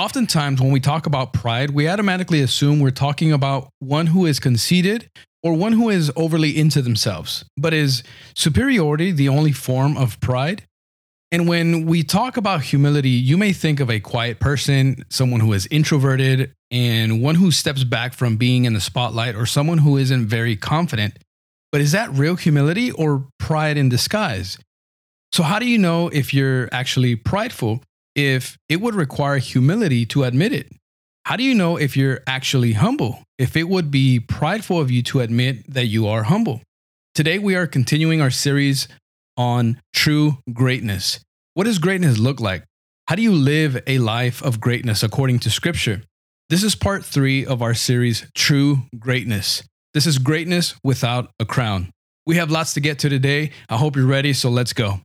Oftentimes, when we talk about pride, we automatically assume we're talking about one who is conceited or one who is overly into themselves. But is superiority the only form of pride? And when we talk about humility, you may think of a quiet person, someone who is introverted, and one who steps back from being in the spotlight, or someone who isn't very confident. But is that real humility or pride in disguise? So, how do you know if you're actually prideful? If it would require humility to admit it? How do you know if you're actually humble? If it would be prideful of you to admit that you are humble? Today, we are continuing our series on true greatness. What does greatness look like? How do you live a life of greatness according to scripture? This is part three of our series, True Greatness. This is greatness without a crown. We have lots to get to today. I hope you're ready, so let's go.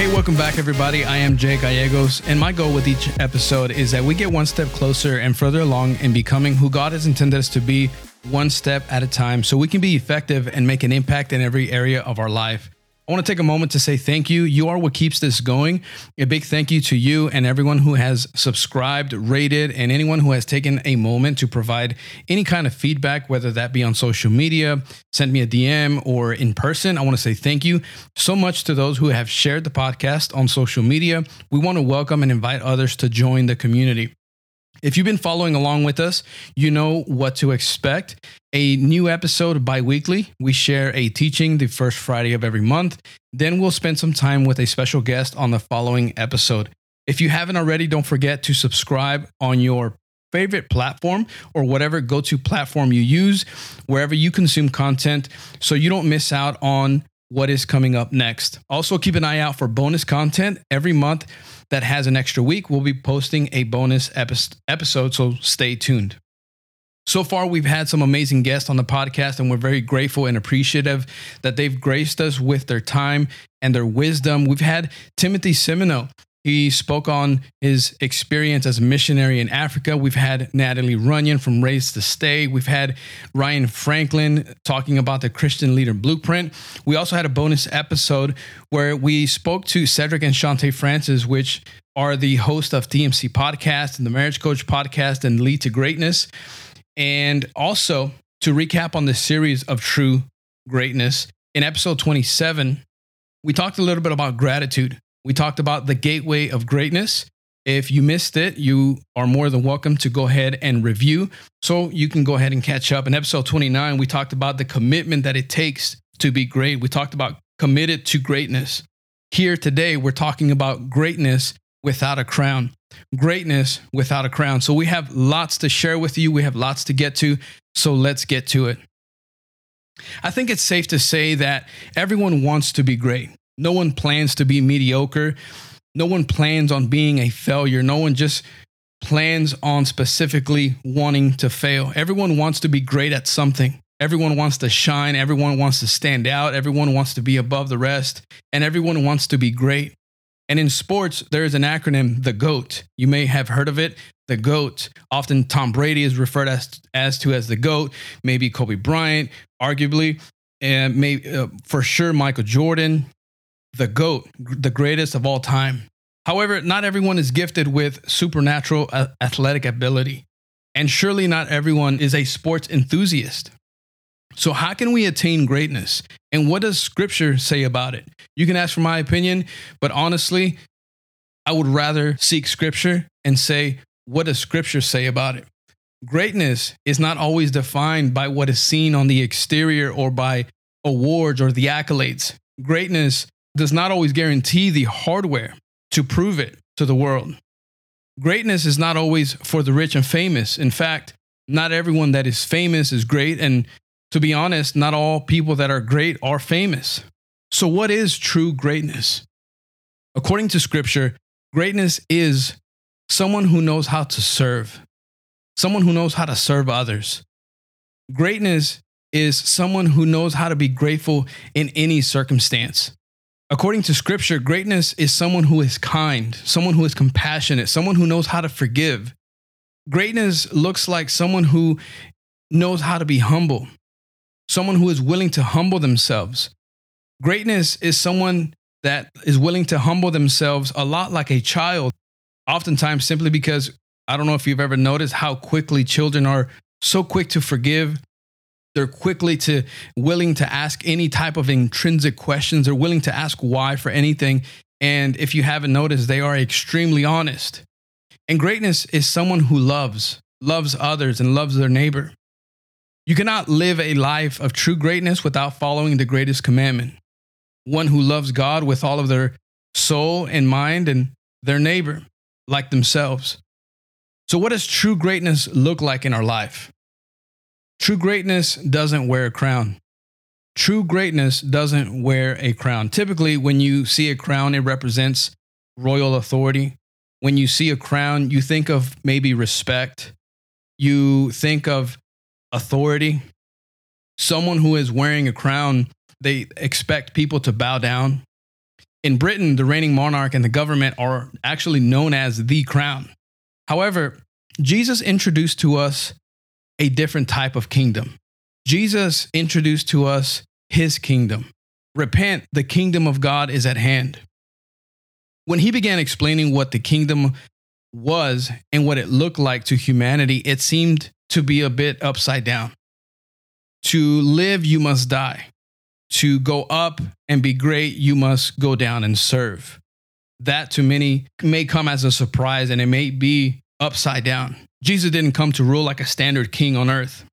Hey, welcome back, everybody. I am Jake Gallegos, and my goal with each episode is that we get one step closer and further along in becoming who God has intended us to be, one step at a time, so we can be effective and make an impact in every area of our life. I want to take a moment to say thank you. You are what keeps this going. A big thank you to you and everyone who has subscribed, rated, and anyone who has taken a moment to provide any kind of feedback, whether that be on social media, send me a DM, or in person. I want to say thank you so much to those who have shared the podcast on social media. We want to welcome and invite others to join the community. If you've been following along with us, you know what to expect. A new episode bi weekly. We share a teaching the first Friday of every month. Then we'll spend some time with a special guest on the following episode. If you haven't already, don't forget to subscribe on your favorite platform or whatever go to platform you use, wherever you consume content, so you don't miss out on what is coming up next. Also, keep an eye out for bonus content every month that has an extra week, we'll be posting a bonus episode, so stay tuned. So far, we've had some amazing guests on the podcast, and we're very grateful and appreciative that they've graced us with their time and their wisdom. We've had Timothy Simino. He spoke on his experience as a missionary in Africa. We've had Natalie Runyon from Race to Stay. We've had Ryan Franklin talking about the Christian Leader Blueprint. We also had a bonus episode where we spoke to Cedric and Shantae Francis, which are the host of TMC Podcast and the Marriage Coach Podcast and Lead to Greatness. And also to recap on the series of True Greatness, in episode 27, we talked a little bit about gratitude we talked about the gateway of greatness. If you missed it, you are more than welcome to go ahead and review so you can go ahead and catch up. In episode 29, we talked about the commitment that it takes to be great. We talked about committed to greatness. Here today, we're talking about greatness without a crown. Greatness without a crown. So we have lots to share with you. We have lots to get to. So let's get to it. I think it's safe to say that everyone wants to be great. No one plans to be mediocre. No one plans on being a failure. No one just plans on specifically wanting to fail. Everyone wants to be great at something. Everyone wants to shine. Everyone wants to stand out. Everyone wants to be above the rest. And everyone wants to be great. And in sports, there is an acronym, the GOAT. You may have heard of it, the GOAT. Often Tom Brady is referred as, as to as the GOAT, maybe Kobe Bryant, arguably, and maybe uh, for sure Michael Jordan, the GOAT, the greatest of all time. However, not everyone is gifted with supernatural uh, athletic ability, and surely not everyone is a sports enthusiast. So, how can we attain greatness? And what does scripture say about it? You can ask for my opinion, but honestly, I would rather seek scripture and say, what does scripture say about it? Greatness is not always defined by what is seen on the exterior or by awards or the accolades. Greatness does not always guarantee the hardware to prove it to the world. Greatness is not always for the rich and famous. In fact, not everyone that is famous is great. And to be honest, not all people that are great are famous. So, what is true greatness? According to scripture, greatness is someone who knows how to serve, someone who knows how to serve others. Greatness is someone who knows how to be grateful in any circumstance. According to scripture, greatness is someone who is kind, someone who is compassionate, someone who knows how to forgive. Greatness looks like someone who knows how to be humble, someone who is willing to humble themselves. Greatness is someone that is willing to humble themselves a lot like a child, oftentimes simply because I don't know if you've ever noticed how quickly children are so quick to forgive. They're quickly to willing to ask any type of intrinsic questions. They're willing to ask why for anything. And if you haven't noticed, they are extremely honest. And greatness is someone who loves, loves others, and loves their neighbor. You cannot live a life of true greatness without following the greatest commandment one who loves God with all of their soul and mind and their neighbor like themselves. So, what does true greatness look like in our life? True greatness doesn't wear a crown. True greatness doesn't wear a crown. Typically, when you see a crown, it represents royal authority. When you see a crown, you think of maybe respect, you think of authority. Someone who is wearing a crown they expect people to bow down. In Britain, the reigning monarch and the government are actually known as the crown. However, Jesus introduced to us a different type of kingdom. Jesus introduced to us his kingdom. Repent, the kingdom of God is at hand. When he began explaining what the kingdom was and what it looked like to humanity, it seemed to be a bit upside down. To live, you must die to go up and be great, you must go down and serve. That to many may come as a surprise and it may be upside down. Jesus didn't come to rule like a standard king on earth.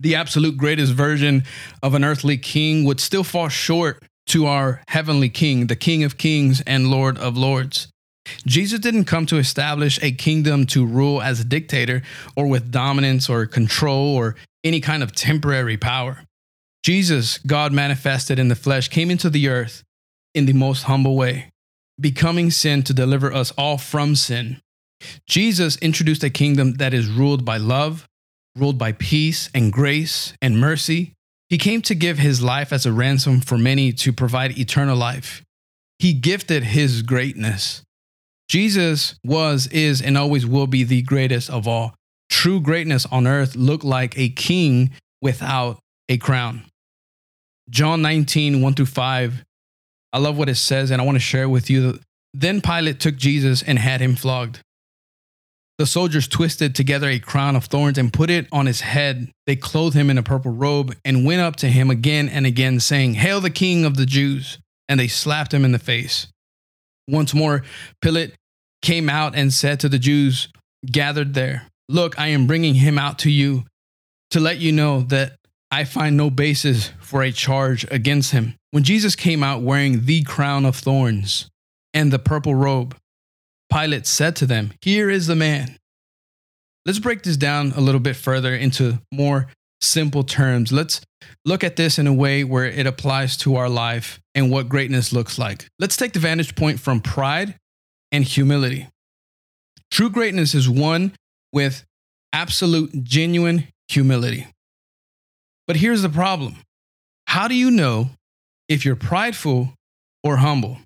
The absolute greatest version of an earthly king would still fall short to our heavenly king, the King of kings and Lord of lords. Jesus didn't come to establish a kingdom to rule as a dictator or with dominance or control or any kind of temporary power. Jesus, God manifested in the flesh, came into the earth in the most humble way, becoming sin to deliver us all from sin. Jesus introduced a kingdom that is ruled by love, ruled by peace and grace and mercy. He came to give his life as a ransom for many to provide eternal life. He gifted his greatness. Jesus was, is, and always will be the greatest of all. True greatness on earth looked like a king without a crown. John 19, 1 through 5. I love what it says, and I want to share it with you. Then Pilate took Jesus and had him flogged. The soldiers twisted together a crown of thorns and put it on his head. They clothed him in a purple robe and went up to him again and again, saying, Hail the King of the Jews! And they slapped him in the face. Once more, Pilate came out and said to the Jews gathered there, Look, I am bringing him out to you to let you know that I find no basis for a charge against him. When Jesus came out wearing the crown of thorns and the purple robe, Pilate said to them, Here is the man. Let's break this down a little bit further into more simple terms. Let's look at this in a way where it applies to our life and what greatness looks like. Let's take the vantage point from pride and humility. True greatness is one with absolute, genuine humility. But here's the problem how do you know if you're prideful or humble?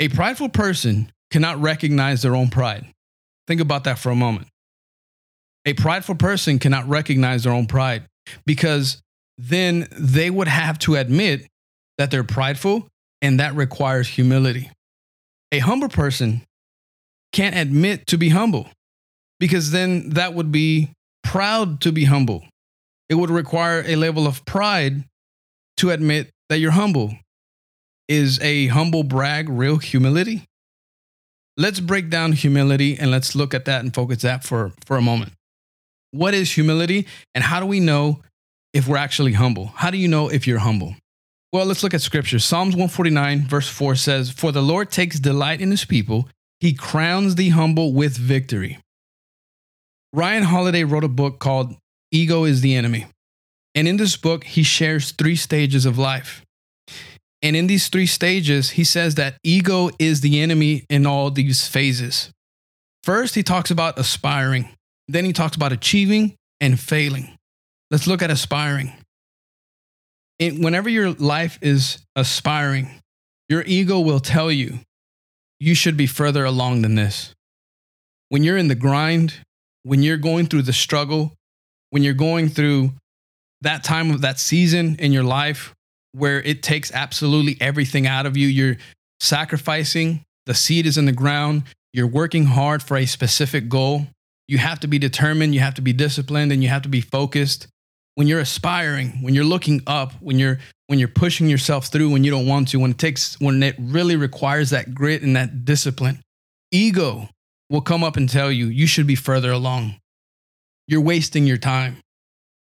A prideful person cannot recognize their own pride. Think about that for a moment. A prideful person cannot recognize their own pride because then they would have to admit that they're prideful, and that requires humility. A humble person can't admit to be humble because then that would be proud to be humble it would require a level of pride to admit that you're humble. Is a humble brag real humility? Let's break down humility and let's look at that and focus that for, for a moment. What is humility and how do we know if we're actually humble? How do you know if you're humble? Well, let's look at scripture. Psalms 149, verse 4 says, For the Lord takes delight in his people, he crowns the humble with victory. Ryan Holiday wrote a book called ego is the enemy. And in this book, he shares three stages of life. And in these three stages, he says that ego is the enemy in all these phases. First, he talks about aspiring. Then he talks about achieving and failing. Let's look at aspiring. whenever your life is aspiring, your ego will tell you you should be further along than this. When you're in the grind, when you're going through the struggle, when you're going through that time of that season in your life where it takes absolutely everything out of you, you're sacrificing, the seed is in the ground, you're working hard for a specific goal. You have to be determined, you have to be disciplined, and you have to be focused. When you're aspiring, when you're looking up, when you're when you're pushing yourself through when you don't want to, when it takes when it really requires that grit and that discipline, ego will come up and tell you you should be further along. You're wasting your time.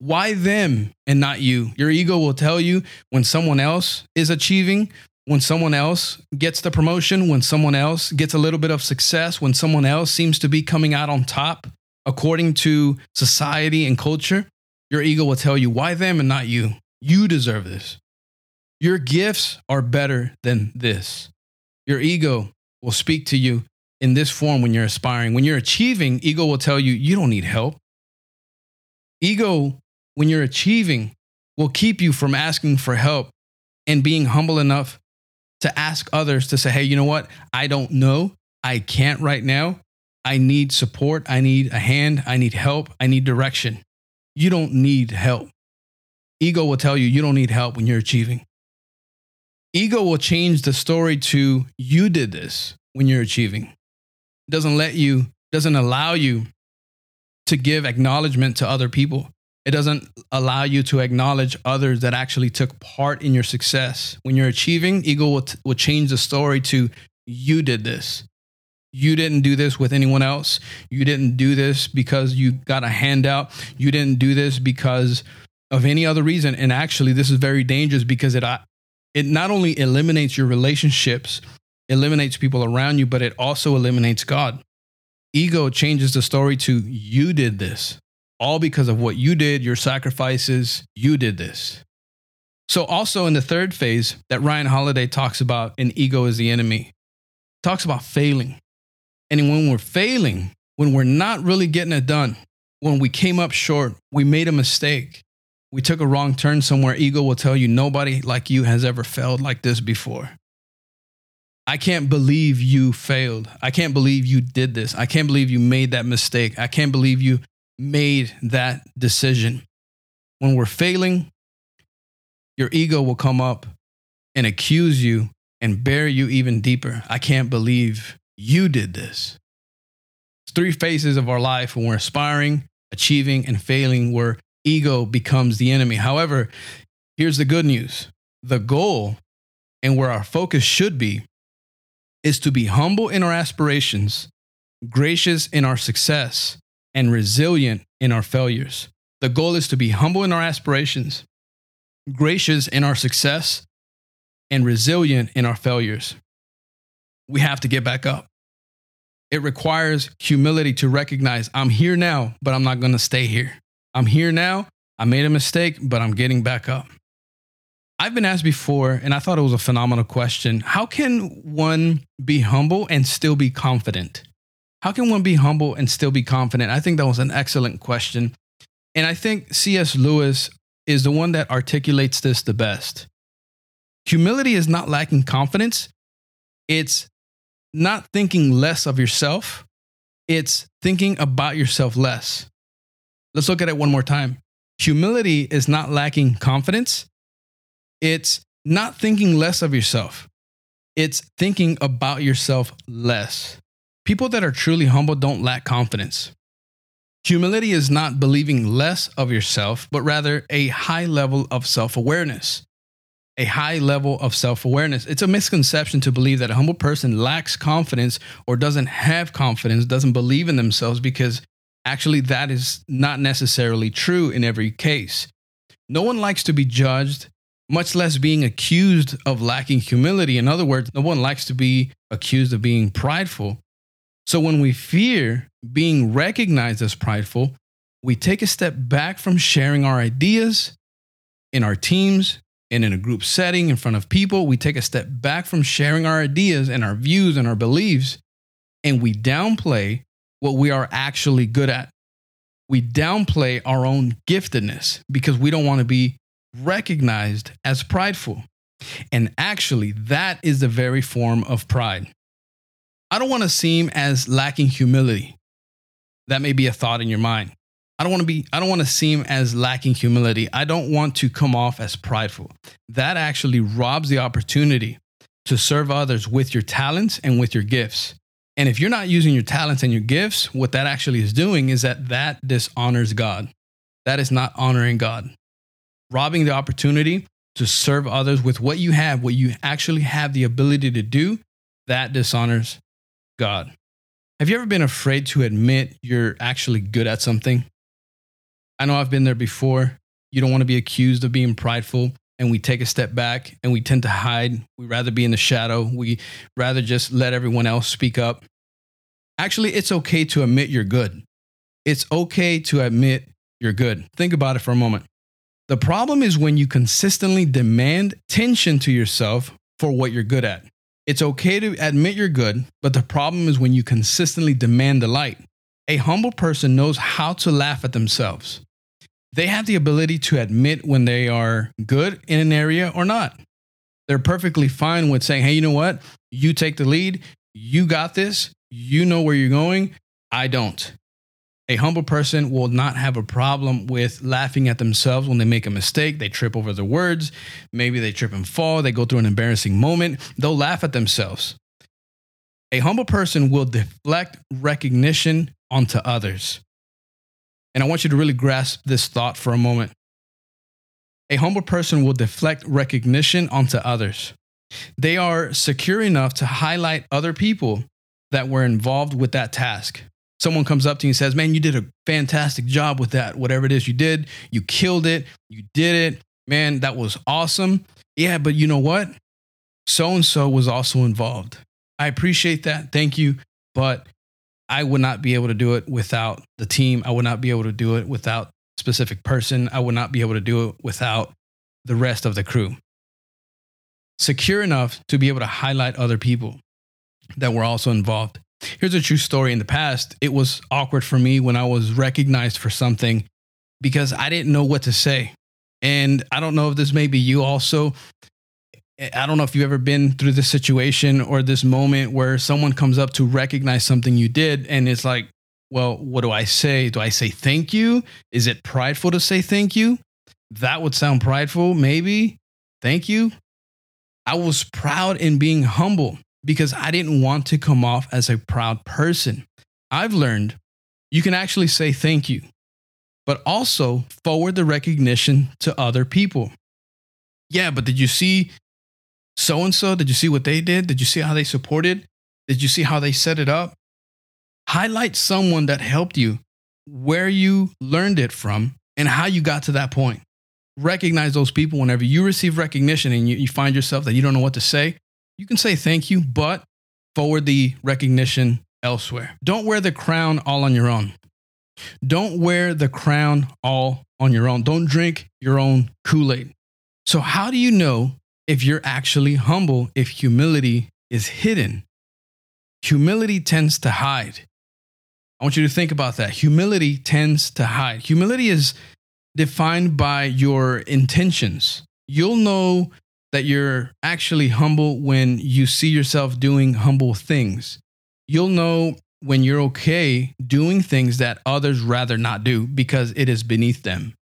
Why them and not you? Your ego will tell you when someone else is achieving, when someone else gets the promotion, when someone else gets a little bit of success, when someone else seems to be coming out on top according to society and culture, your ego will tell you why them and not you. You deserve this. Your gifts are better than this. Your ego will speak to you in this form when you're aspiring. When you're achieving, ego will tell you, you don't need help. Ego, when you're achieving, will keep you from asking for help and being humble enough to ask others to say, hey, you know what? I don't know. I can't right now. I need support. I need a hand. I need help. I need direction. You don't need help. Ego will tell you you don't need help when you're achieving. Ego will change the story to you did this when you're achieving. It doesn't let you, doesn't allow you to give acknowledgement to other people. It doesn't allow you to acknowledge others that actually took part in your success. When you're achieving, ego will, t- will change the story to you did this. You didn't do this with anyone else. You didn't do this because you got a handout. You didn't do this because of any other reason. And actually, this is very dangerous because it uh, it not only eliminates your relationships, eliminates people around you, but it also eliminates God. Ego changes the story to you did this, all because of what you did, your sacrifices, you did this. So, also in the third phase that Ryan Holiday talks about in Ego is the Enemy, talks about failing. And when we're failing, when we're not really getting it done, when we came up short, we made a mistake, we took a wrong turn somewhere, ego will tell you nobody like you has ever failed like this before. I can't believe you failed. I can't believe you did this. I can't believe you made that mistake. I can't believe you made that decision. When we're failing, your ego will come up and accuse you and bury you even deeper. I can't believe you did this. It's three phases of our life when we're aspiring, achieving, and failing, where ego becomes the enemy. However, here's the good news the goal and where our focus should be is to be humble in our aspirations, gracious in our success, and resilient in our failures. The goal is to be humble in our aspirations, gracious in our success, and resilient in our failures. We have to get back up. It requires humility to recognize I'm here now, but I'm not going to stay here. I'm here now. I made a mistake, but I'm getting back up. I've been asked before, and I thought it was a phenomenal question. How can one be humble and still be confident? How can one be humble and still be confident? I think that was an excellent question. And I think C.S. Lewis is the one that articulates this the best. Humility is not lacking confidence, it's not thinking less of yourself, it's thinking about yourself less. Let's look at it one more time. Humility is not lacking confidence, it's not thinking less of yourself, it's thinking about yourself less. People that are truly humble don't lack confidence. Humility is not believing less of yourself, but rather a high level of self awareness. A high level of self awareness. It's a misconception to believe that a humble person lacks confidence or doesn't have confidence, doesn't believe in themselves because Actually, that is not necessarily true in every case. No one likes to be judged, much less being accused of lacking humility. In other words, no one likes to be accused of being prideful. So when we fear being recognized as prideful, we take a step back from sharing our ideas in our teams and in a group setting in front of people. We take a step back from sharing our ideas and our views and our beliefs, and we downplay what we are actually good at. We downplay our own giftedness because we don't want to be recognized as prideful. And actually, that is the very form of pride. I don't want to seem as lacking humility. that may be a thought in your mind. I don't want to be, I don't want to seem as lacking humility. I don't want to come off as prideful. That actually robs the opportunity to serve others with your talents and with your gifts. And if you're not using your talents and your gifts, what that actually is doing is that that dishonors God. That is not honoring God. Robbing the opportunity to serve others with what you have, what you actually have the ability to do, that dishonors God. Have you ever been afraid to admit you're actually good at something? I know I've been there before. You don't want to be accused of being prideful, and we take a step back and we tend to hide. We rather be in the shadow. We rather just let everyone else speak up. Actually, it's okay to admit you're good. It's okay to admit you're good. Think about it for a moment. The problem is when you consistently demand attention to yourself for what you're good at. It's okay to admit you're good, but the problem is when you consistently demand the light. A humble person knows how to laugh at themselves. They have the ability to admit when they are good in an area or not. They're perfectly fine with saying, hey, you know what? You take the lead. You got this. You know where you're going. I don't. A humble person will not have a problem with laughing at themselves when they make a mistake. They trip over their words. Maybe they trip and fall. They go through an embarrassing moment. They'll laugh at themselves. A humble person will deflect recognition onto others. And I want you to really grasp this thought for a moment. A humble person will deflect recognition onto others. They are secure enough to highlight other people that were involved with that task someone comes up to you and says, Man, you did a fantastic job with that. Whatever it is you did, you killed it. You did it. Man, that was awesome. Yeah, but you know what? So and so was also involved. I appreciate that. Thank you. But I would not be able to do it without the team. I would not be able to do it without specific person. I would not be able to do it without the rest of the crew. Secure enough to be able to highlight other people that were also involved. Here's a true story. In the past, it was awkward for me when I was recognized for something because I didn't know what to say. And I don't know if this may be you also. I don't know if you've ever been through this situation or this moment where someone comes up to recognize something you did and it's like, well, what do I say? Do I say thank you? Is it prideful to say thank you? That would sound prideful, maybe. Thank you. I was proud in being humble because I didn't want to come off as a proud person. I've learned you can actually say thank you, but also forward the recognition to other people. Yeah, but did you see so and so? Did you see what they did? Did you see how they supported? Did you see how they set it up? Highlight someone that helped you, where you learned it from, and how you got to that point. Recognize those people whenever you receive recognition and you, you find yourself that you don't know what to say you can say thank you, but forward the recognition elsewhere. Don't wear the crown all on your own. Don't wear the crown all on your own. Don't drink your own Kool Aid. So, how do you know if you're actually humble if humility is hidden? Humility tends to hide. I want you to think about that. Humility tends to hide. Humility is defined by your intentions. You'll know that you're actually humble when you see yourself doing humble things. You'll know when you're okay doing things that others rather not do because it is beneath them.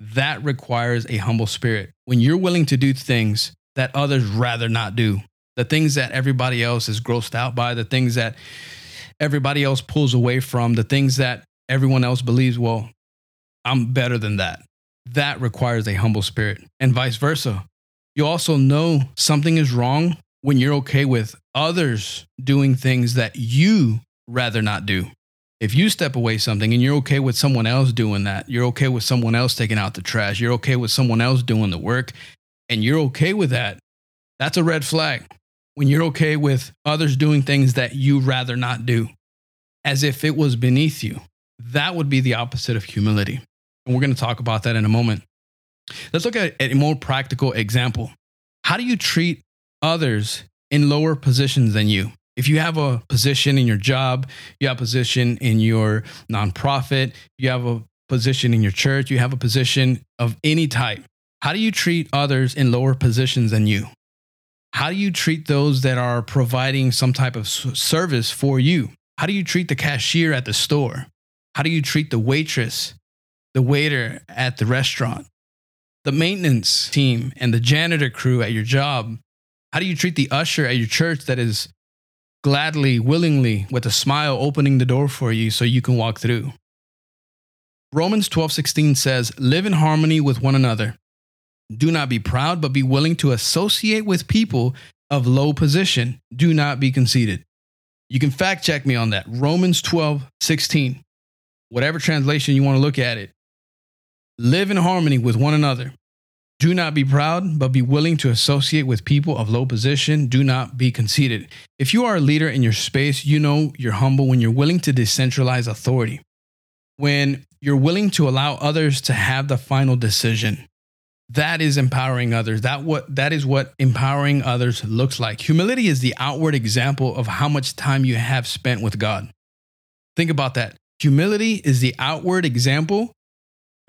That requires a humble spirit. When you're willing to do things that others rather not do, the things that everybody else is grossed out by, the things that everybody else pulls away from, the things that everyone else believes, well, I'm better than that. That requires a humble spirit, and vice versa. You also know something is wrong when you're okay with others doing things that you rather not do. If you step away something and you're okay with someone else doing that, you're okay with someone else taking out the trash, you're okay with someone else doing the work, and you're okay with that, that's a red flag. When you're okay with others doing things that you rather not do, as if it was beneath you, that would be the opposite of humility. And we're going to talk about that in a moment. Let's look at a more practical example. How do you treat others in lower positions than you? If you have a position in your job, you have a position in your nonprofit, you have a position in your church, you have a position of any type, how do you treat others in lower positions than you? How do you treat those that are providing some type of service for you? How do you treat the cashier at the store? How do you treat the waitress, the waiter at the restaurant, the maintenance team, and the janitor crew at your job? How do you treat the usher at your church that is gladly, willingly, with a smile opening the door for you so you can walk through? Romans 12:16 says, "Live in harmony with one another. Do not be proud, but be willing to associate with people of low position. Do not be conceited." You can fact check me on that. Romans 12:16 whatever translation you want to look at it. Live in harmony with one another. Do not be proud, but be willing to associate with people of low position. Do not be conceited. If you are a leader in your space, you know you're humble when you're willing to decentralize authority, when you're willing to allow others to have the final decision. That is empowering others. That what that is what empowering others looks like. Humility is the outward example of how much time you have spent with God. Think about that. Humility is the outward example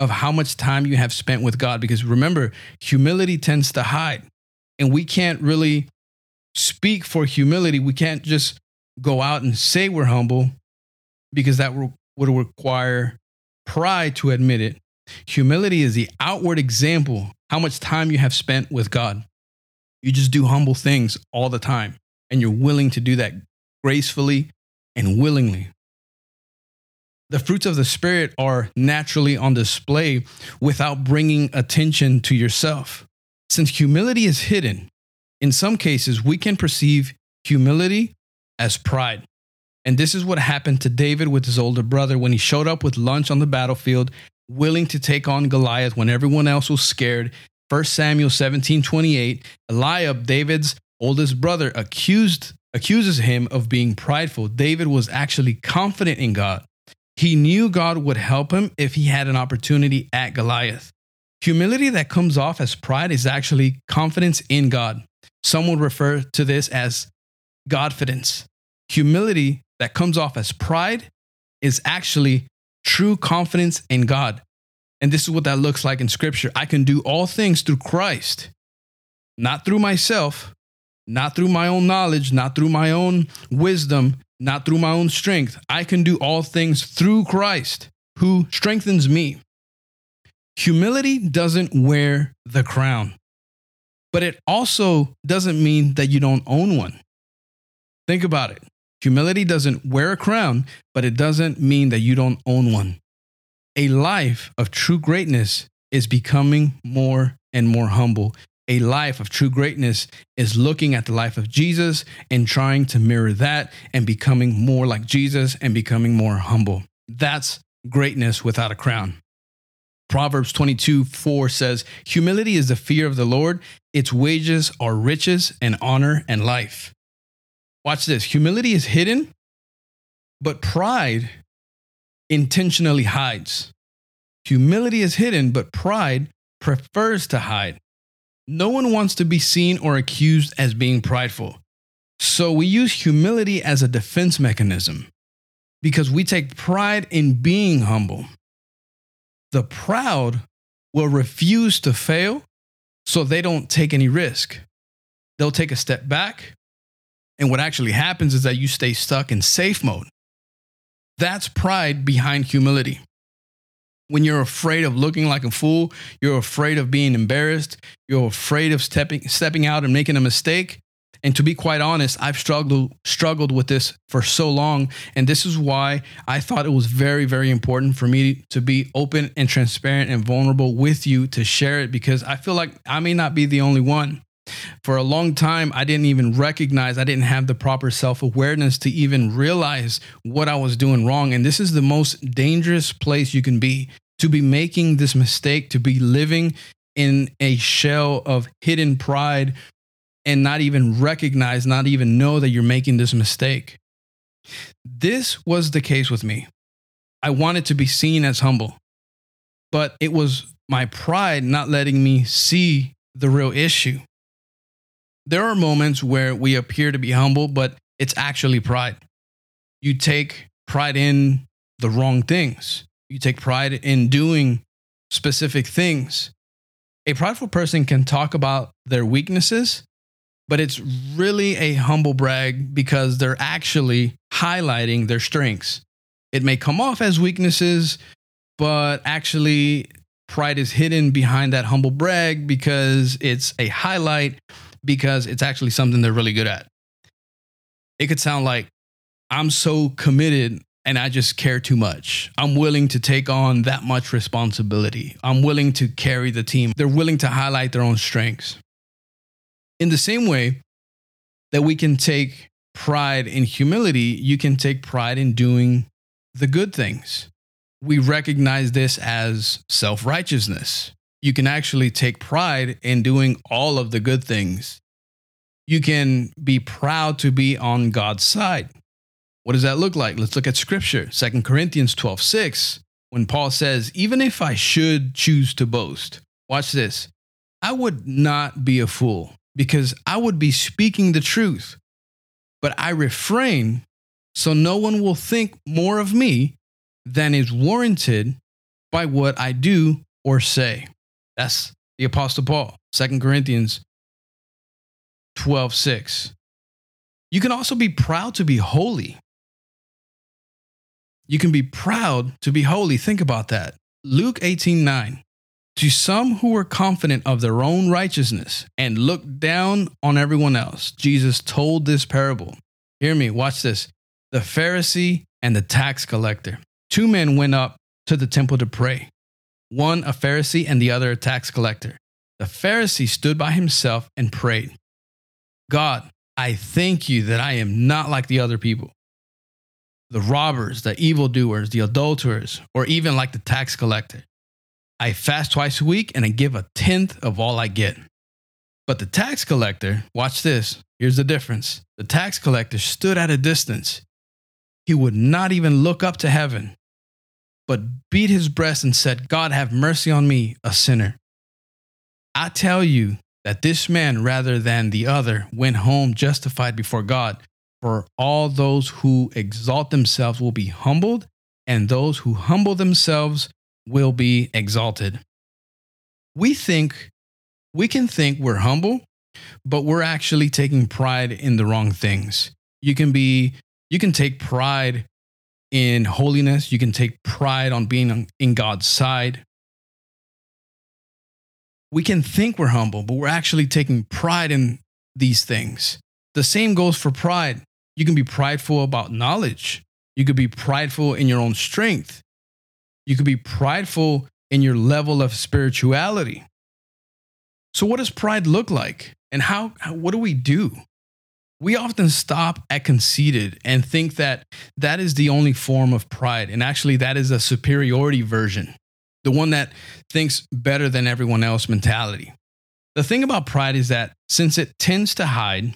of how much time you have spent with God. Because remember, humility tends to hide. And we can't really speak for humility. We can't just go out and say we're humble because that would require pride to admit it. Humility is the outward example how much time you have spent with God. You just do humble things all the time, and you're willing to do that gracefully and willingly. The fruits of the Spirit are naturally on display without bringing attention to yourself. Since humility is hidden, in some cases, we can perceive humility as pride. And this is what happened to David with his older brother when he showed up with lunch on the battlefield, willing to take on Goliath when everyone else was scared. 1 Samuel 17 28, Eliab, David's oldest brother, accused, accuses him of being prideful. David was actually confident in God. He knew God would help him if he had an opportunity at Goliath. Humility that comes off as pride is actually confidence in God. Some would refer to this as Godfidence. Humility that comes off as pride is actually true confidence in God. And this is what that looks like in scripture. I can do all things through Christ, not through myself, not through my own knowledge, not through my own wisdom, not through my own strength. I can do all things through Christ who strengthens me. Humility doesn't wear the crown, but it also doesn't mean that you don't own one. Think about it. Humility doesn't wear a crown, but it doesn't mean that you don't own one. A life of true greatness is becoming more and more humble a life of true greatness is looking at the life of Jesus and trying to mirror that and becoming more like Jesus and becoming more humble. That's greatness without a crown. Proverbs 22 4 says, Humility is the fear of the Lord. Its wages are riches and honor and life. Watch this humility is hidden, but pride intentionally hides. Humility is hidden, but pride prefers to hide. No one wants to be seen or accused as being prideful. So we use humility as a defense mechanism because we take pride in being humble. The proud will refuse to fail, so they don't take any risk. They'll take a step back, and what actually happens is that you stay stuck in safe mode. That's pride behind humility when you're afraid of looking like a fool, you're afraid of being embarrassed, you're afraid of stepping stepping out and making a mistake. And to be quite honest, I've struggled struggled with this for so long, and this is why I thought it was very very important for me to be open and transparent and vulnerable with you to share it because I feel like I may not be the only one. For a long time, I didn't even recognize, I didn't have the proper self awareness to even realize what I was doing wrong. And this is the most dangerous place you can be to be making this mistake, to be living in a shell of hidden pride and not even recognize, not even know that you're making this mistake. This was the case with me. I wanted to be seen as humble, but it was my pride not letting me see the real issue there are moments where we appear to be humble, but it's actually pride. You take pride in the wrong things, you take pride in doing specific things. A prideful person can talk about their weaknesses, but it's really a humble brag because they're actually highlighting their strengths. It may come off as weaknesses, but actually, pride is hidden behind that humble brag because it's a highlight, because it's actually something they're really good at. It could sound like, I'm so committed and I just care too much. I'm willing to take on that much responsibility. I'm willing to carry the team. They're willing to highlight their own strengths. In the same way that we can take pride in humility, you can take pride in doing the good things. We recognize this as self righteousness. You can actually take pride in doing all of the good things. You can be proud to be on God's side. What does that look like? Let's look at scripture. 2 Corinthians 12 6, when Paul says, Even if I should choose to boast, watch this, I would not be a fool because I would be speaking the truth. But I refrain so no one will think more of me than is warranted by what I do or say. That's the Apostle Paul, 2 Corinthians 12 6. You can also be proud to be holy. You can be proud to be holy. Think about that. Luke 18 9. To some who were confident of their own righteousness and looked down on everyone else, Jesus told this parable. Hear me, watch this. The Pharisee and the tax collector. Two men went up to the temple to pray, one a Pharisee and the other a tax collector. The Pharisee stood by himself and prayed, God, I thank you that I am not like the other people the robbers, the evildoers, the adulterers, or even like the tax collector. I fast twice a week and I give a tenth of all I get. But the tax collector, watch this, here's the difference. The tax collector stood at a distance. He would not even look up to heaven, but beat his breast and said, God, have mercy on me, a sinner. I tell you that this man, rather than the other, went home justified before God. For all those who exalt themselves will be humbled, and those who humble themselves will be exalted. We think, we can think we're humble, but we're actually taking pride in the wrong things. You can be, you can take pride in holiness, you can take pride on being in God's side. We can think we're humble, but we're actually taking pride in these things. The same goes for pride. You can be prideful about knowledge. You could be prideful in your own strength. You could be prideful in your level of spirituality. So, what does pride look like? And how, what do we do? We often stop at conceited and think that that is the only form of pride. And actually, that is a superiority version, the one that thinks better than everyone else mentality. The thing about pride is that since it tends to hide,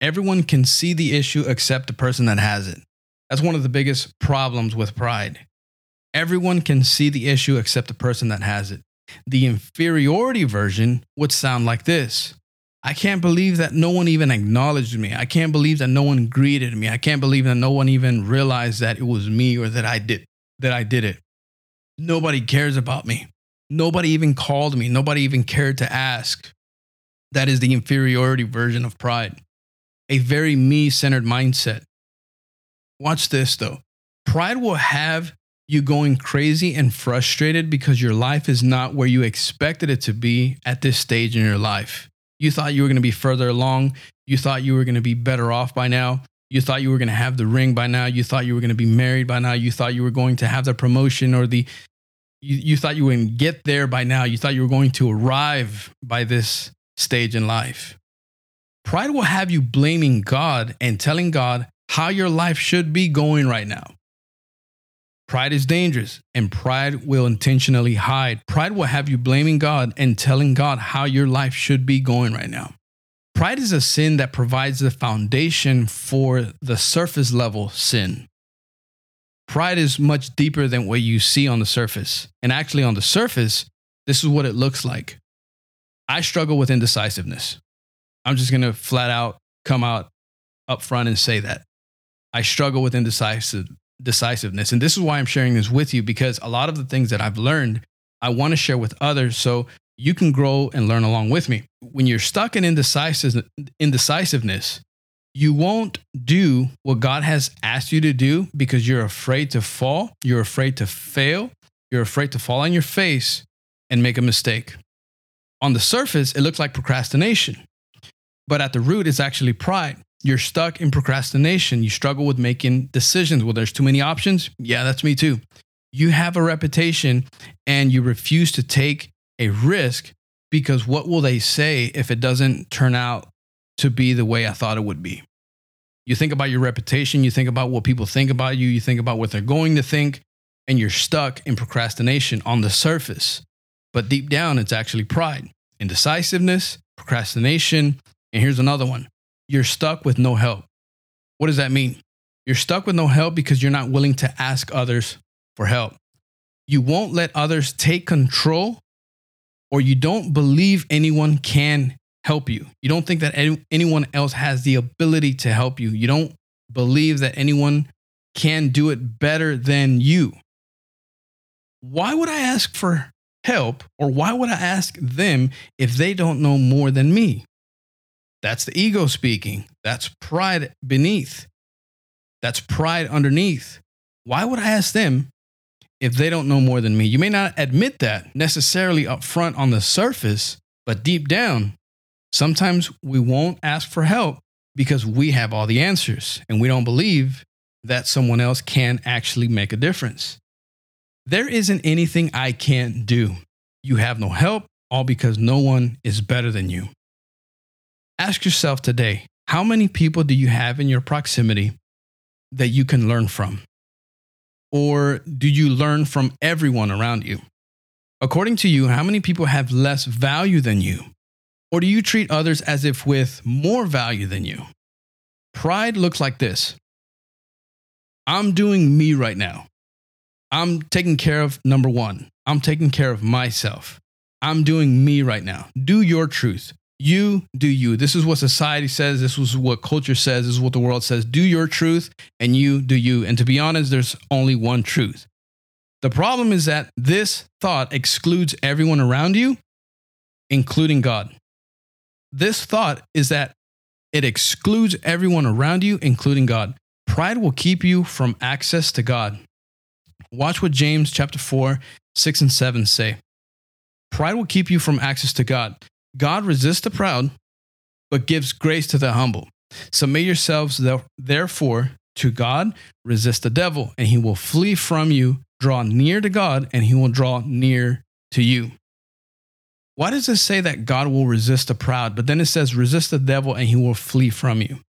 everyone can see the issue except the person that has it. That's one of the biggest problems with pride. Everyone can see the issue except the person that has it. The inferiority version would sound like this I can't believe that no one even acknowledged me. I can't believe that no one greeted me. I can't believe that no one even realized that it was me or that I did that I did it. Nobody cares about me. Nobody even called me. Nobody even cared to ask. That is the inferiority version of pride a very me centered mindset. Watch this though. Pride will have you going crazy and frustrated because your life is not where you expected it to be at this stage in your life. You thought you were going to be further along. You thought you were going to be better off by now. You thought you were going to have the ring by now. You thought you were going to be married by now. You thought you were going to have the promotion or the, you, you thought you to get there by now. You thought you were going to arrive by this stage in life. Pride will have you blaming God and telling God how your life should be going right now. Pride is dangerous, and pride will intentionally hide. Pride will have you blaming God and telling God how your life should be going right now. Pride is a sin that provides the foundation for the surface level sin. Pride is much deeper than what you see on the surface. And actually, on the surface, this is what it looks like. I struggle with indecisiveness. I'm just going to flat out come out up front and say that. I struggle with indecisive decisiveness. And this is why I'm sharing this with you because a lot of the things that I've learned, I want to share with others so you can grow and learn along with me. When you're stuck in indecisive, indecisiveness, You won't do what God has asked you to do because you're afraid to fall, you're afraid to fail, you're afraid to fall on your face and make a mistake. On the surface, it looks like procrastination, but at the root, it's actually pride. You're stuck in procrastination. You struggle with making decisions. Well, there's too many options. Yeah, that's me too. You have a reputation and you refuse to take a risk because what will they say if it doesn't turn out to be the way I thought it would be? You think about your reputation, you think about what people think about you, you think about what they're going to think, and you're stuck in procrastination on the surface. But deep down, it's actually pride, indecisiveness, procrastination. And here's another one you're stuck with no help. What does that mean? You're stuck with no help because you're not willing to ask others for help. You won't let others take control, or you don't believe anyone can help you. You don't think that any, anyone else has the ability to help you. You don't believe that anyone can do it better than you. Why would I ask for help or why would I ask them if they don't know more than me? That's the ego speaking. That's pride beneath. That's pride underneath. Why would I ask them if they don't know more than me? You may not admit that necessarily up front on the surface, but deep down, sometimes we won't ask for help because we have all the answers and we don't believe that someone else can actually make a difference. There isn't anything I can't do. You have no help, all because no one is better than you. Ask yourself today how many people do you have in your proximity that you can learn from? Or do you learn from everyone around you? According to you, how many people have less value than you? Or do you treat others as if with more value than you? Pride looks like this I'm doing me right now. I'm taking care of number one. I'm taking care of myself. I'm doing me right now. Do your truth. You do you. This is what society says. This is what culture says. This is what the world says. Do your truth and you do you. And to be honest, there's only one truth. The problem is that this thought excludes everyone around you, including God. This thought is that it excludes everyone around you, including God. Pride will keep you from access to God. Watch what James chapter 4, 6 and 7 say. Pride will keep you from access to God. God resists the proud, but gives grace to the humble. Submit yourselves, therefore, to God, resist the devil, and he will flee from you. Draw near to God, and he will draw near to you. Why does it say that God will resist the proud, but then it says, resist the devil, and he will flee from you?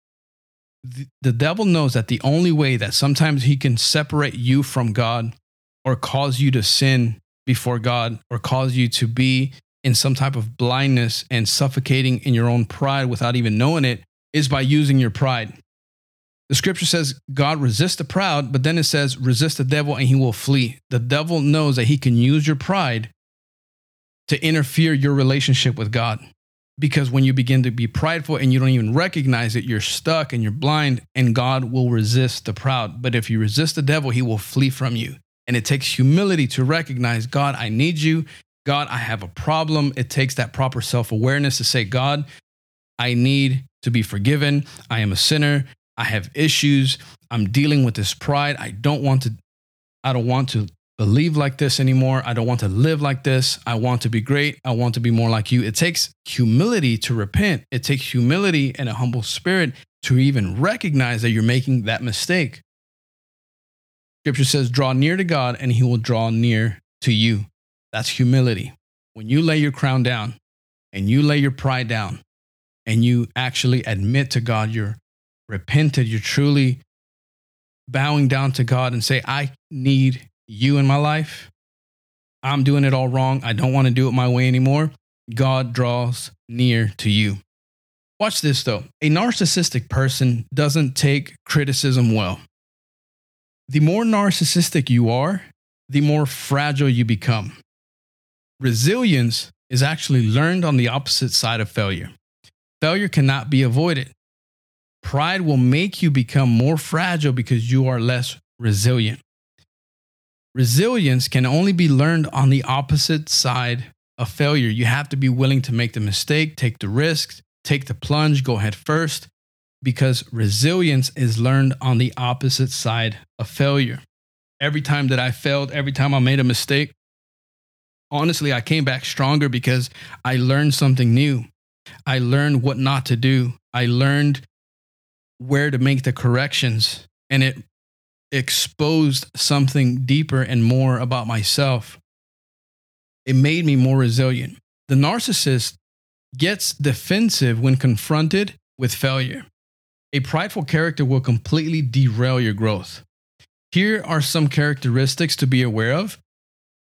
The devil knows that the only way that sometimes he can separate you from God or cause you to sin before God or cause you to be in some type of blindness and suffocating in your own pride without even knowing it is by using your pride. The scripture says God resists the proud, but then it says resist the devil and he will flee. The devil knows that he can use your pride to interfere your relationship with God. Because when you begin to be prideful and you don't even recognize it, you're stuck and you're blind, and God will resist the proud. But if you resist the devil, he will flee from you. And it takes humility to recognize, God, I need you. God, I have a problem. It takes that proper self awareness to say, God, I need to be forgiven. I am a sinner. I have issues. I'm dealing with this pride. I don't want to, I don't want to believe like this anymore. I don't want to live like this. I want to be great. I want to be more like you. It takes humility to repent. It takes humility and a humble spirit to even recognize that you're making that mistake. Scripture says, draw near to God and he will draw near to you. That's humility. When you lay your crown down and you lay your pride down and you actually admit to God you're repented, you're truly bowing down to God and say, I need you in my life. I'm doing it all wrong. I don't want to do it my way anymore. God draws near to you. Watch this though. A narcissistic person doesn't take criticism well. The more narcissistic you are, the more fragile you become. Resilience is actually learned on the opposite side of failure. Failure cannot be avoided. Pride will make you become more fragile because you are less resilient. Resilience can only be learned on the opposite side of failure. You have to be willing to make the mistake, take the risk, take the plunge, go head first, because resilience is learned on the opposite side of failure. Every time that I failed, every time I made a mistake, honestly, I came back stronger because I learned something new. I learned what not to do. I learned where to make the corrections, and it exposed something deeper and more about myself. It made me more resilient. The narcissist gets defensive when confronted with failure. A prideful character will completely derail your growth. Here are some characteristics to be aware of.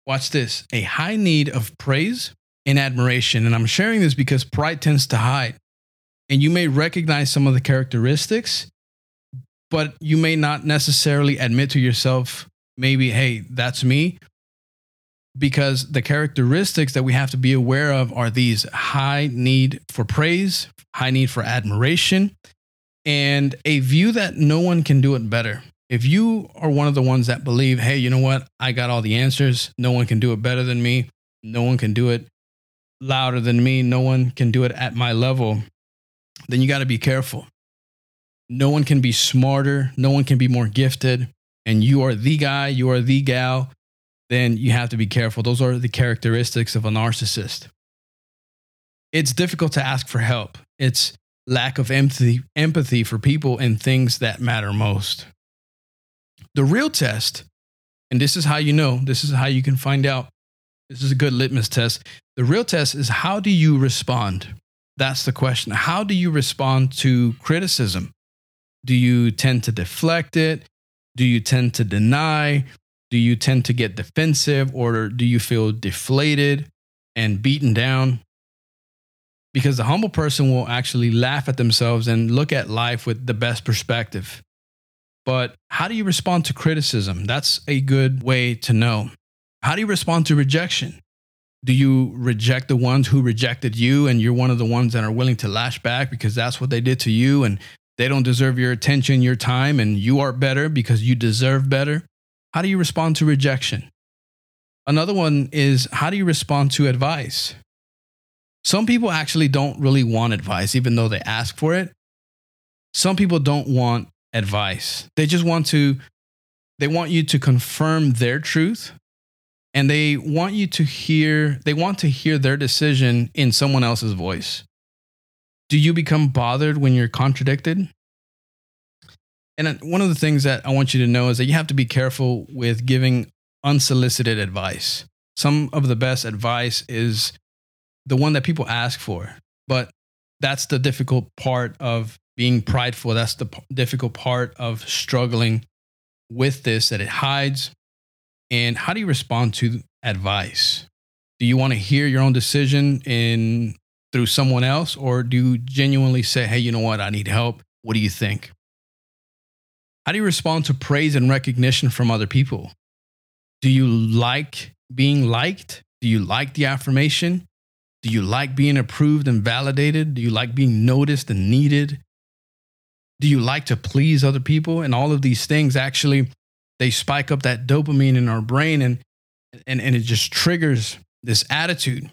Watch this a high need of praise and admiration. And I'm sharing this because pride tends to hide. And you may recognize some of the characteristics, but you may not necessarily admit to yourself, maybe, hey, that's me. Because the characteristics that we have to be aware of are these high need for praise, high need for admiration, and a view that no one can do it better. If you are one of the ones that believe, hey, you know what? I got all the answers. No one can do it better than me. No one can do it louder than me. No one can do it at my level. Then you got to be careful. No one can be smarter. No one can be more gifted. And you are the guy, you are the gal. Then you have to be careful. Those are the characteristics of a narcissist. It's difficult to ask for help. It's lack of empathy, empathy for people and things that matter most. The real test, and this is how you know, this is how you can find out. This is a good litmus test. The real test is how do you respond? That's the question. How do you respond to criticism? Do you tend to deflect it? Do you tend to deny? Do you tend to get defensive or do you feel deflated and beaten down? because the humble person will actually laugh at themselves and look at life with the best perspective. But how do you respond to criticism? That's a good way to know. How do you respond to rejection? Do you reject the ones who rejected you and you're one of the ones that are willing to lash back because that's what they did to you and they don't deserve your attention, your time, and you are better because you deserve better? How do you respond to rejection? Another one is how do you respond to advice? Some people actually don't really want advice, even though they ask for it. Some people don't want advice. They just want to, they want you to confirm their truth and they want you to hear, they want to hear their decision in someone else's voice. Do you become bothered when you're contradicted? And uh, one of the things that I want you to know is that you have to be careful with giving unsolicited advice. Some of the best advice is the one that people ask for. But that's the difficult part of being prideful. That's the difficult part of struggling with this that it hides. And how do you respond to advice? Do you want to hear your own decision in through someone else or do you genuinely say, "Hey, you know what? I need help. What do you think?" How do you respond to praise and recognition from other people? Do you like being liked? Do you like the affirmation? Do you like being approved and validated? Do you like being noticed and needed? Do you like to please other people? And all of these things actually they spike up that dopamine in our brain and and, and it just triggers this attitude.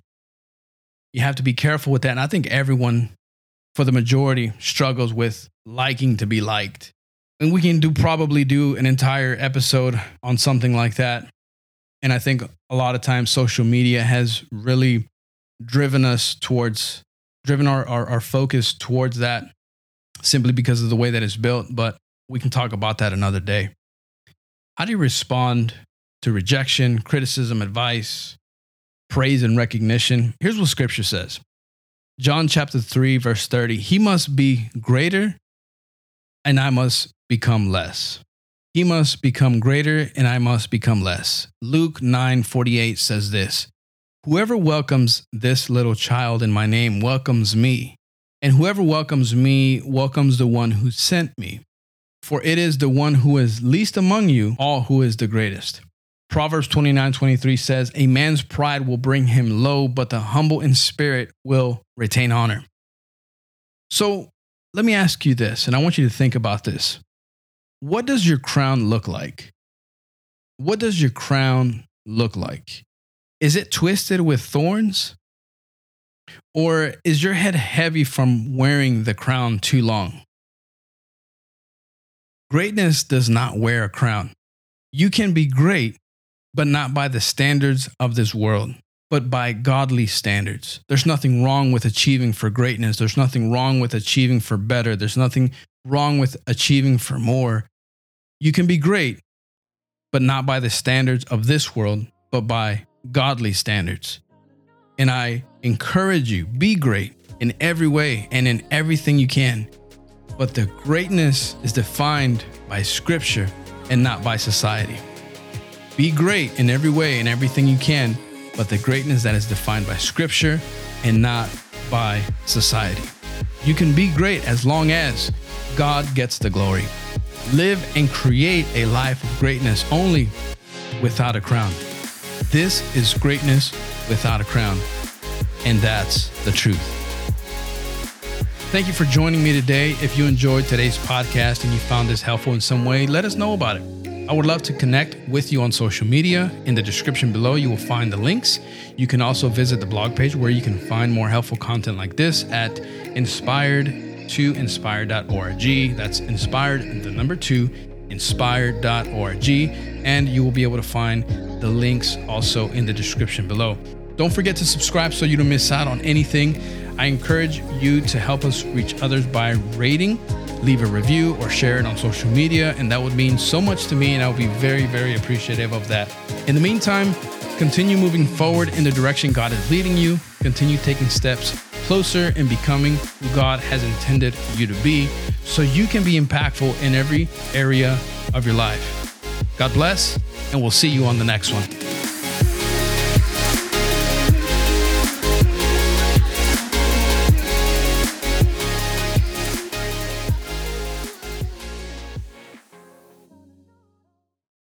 You have to be careful with that. And I think everyone, for the majority, struggles with liking to be liked. And we can do probably do an entire episode on something like that. And I think a lot of times social media has really driven us towards driven our, our, our focus towards that simply because of the way that it's built but we can talk about that another day. How do you respond to rejection criticism advice praise and recognition? Here's what scripture says. John chapter 3 verse 30 he must be greater and i must become less. He must become greater and i must become less. Luke 9 48 says this Whoever welcomes this little child in my name welcomes me, and whoever welcomes me welcomes the one who sent me. For it is the one who is least among you all who is the greatest. Proverbs 29 23 says, A man's pride will bring him low, but the humble in spirit will retain honor. So let me ask you this, and I want you to think about this. What does your crown look like? What does your crown look like? Is it twisted with thorns? Or is your head heavy from wearing the crown too long? Greatness does not wear a crown. You can be great, but not by the standards of this world, but by godly standards. There's nothing wrong with achieving for greatness. There's nothing wrong with achieving for better. There's nothing wrong with achieving for more. You can be great, but not by the standards of this world, but by godly standards. And I encourage you, be great in every way and in everything you can. But the greatness is defined by scripture and not by society. Be great in every way and everything you can, but the greatness that is defined by scripture and not by society. You can be great as long as God gets the glory. Live and create a life of greatness only without a crown. This is greatness without a crown. And that's the truth. Thank you for joining me today. If you enjoyed today's podcast and you found this helpful in some way, let us know about it. I would love to connect with you on social media. In the description below, you will find the links. You can also visit the blog page where you can find more helpful content like this at inspired2inspire.org. That's inspired, the number two, inspired.org. And you will be able to find the links also in the description below. Don't forget to subscribe so you don't miss out on anything. I encourage you to help us reach others by rating, leave a review, or share it on social media. And that would mean so much to me, and I would be very, very appreciative of that. In the meantime, continue moving forward in the direction God is leading you, continue taking steps closer in becoming who God has intended you to be so you can be impactful in every area of your life. God bless, and we'll see you on the next one.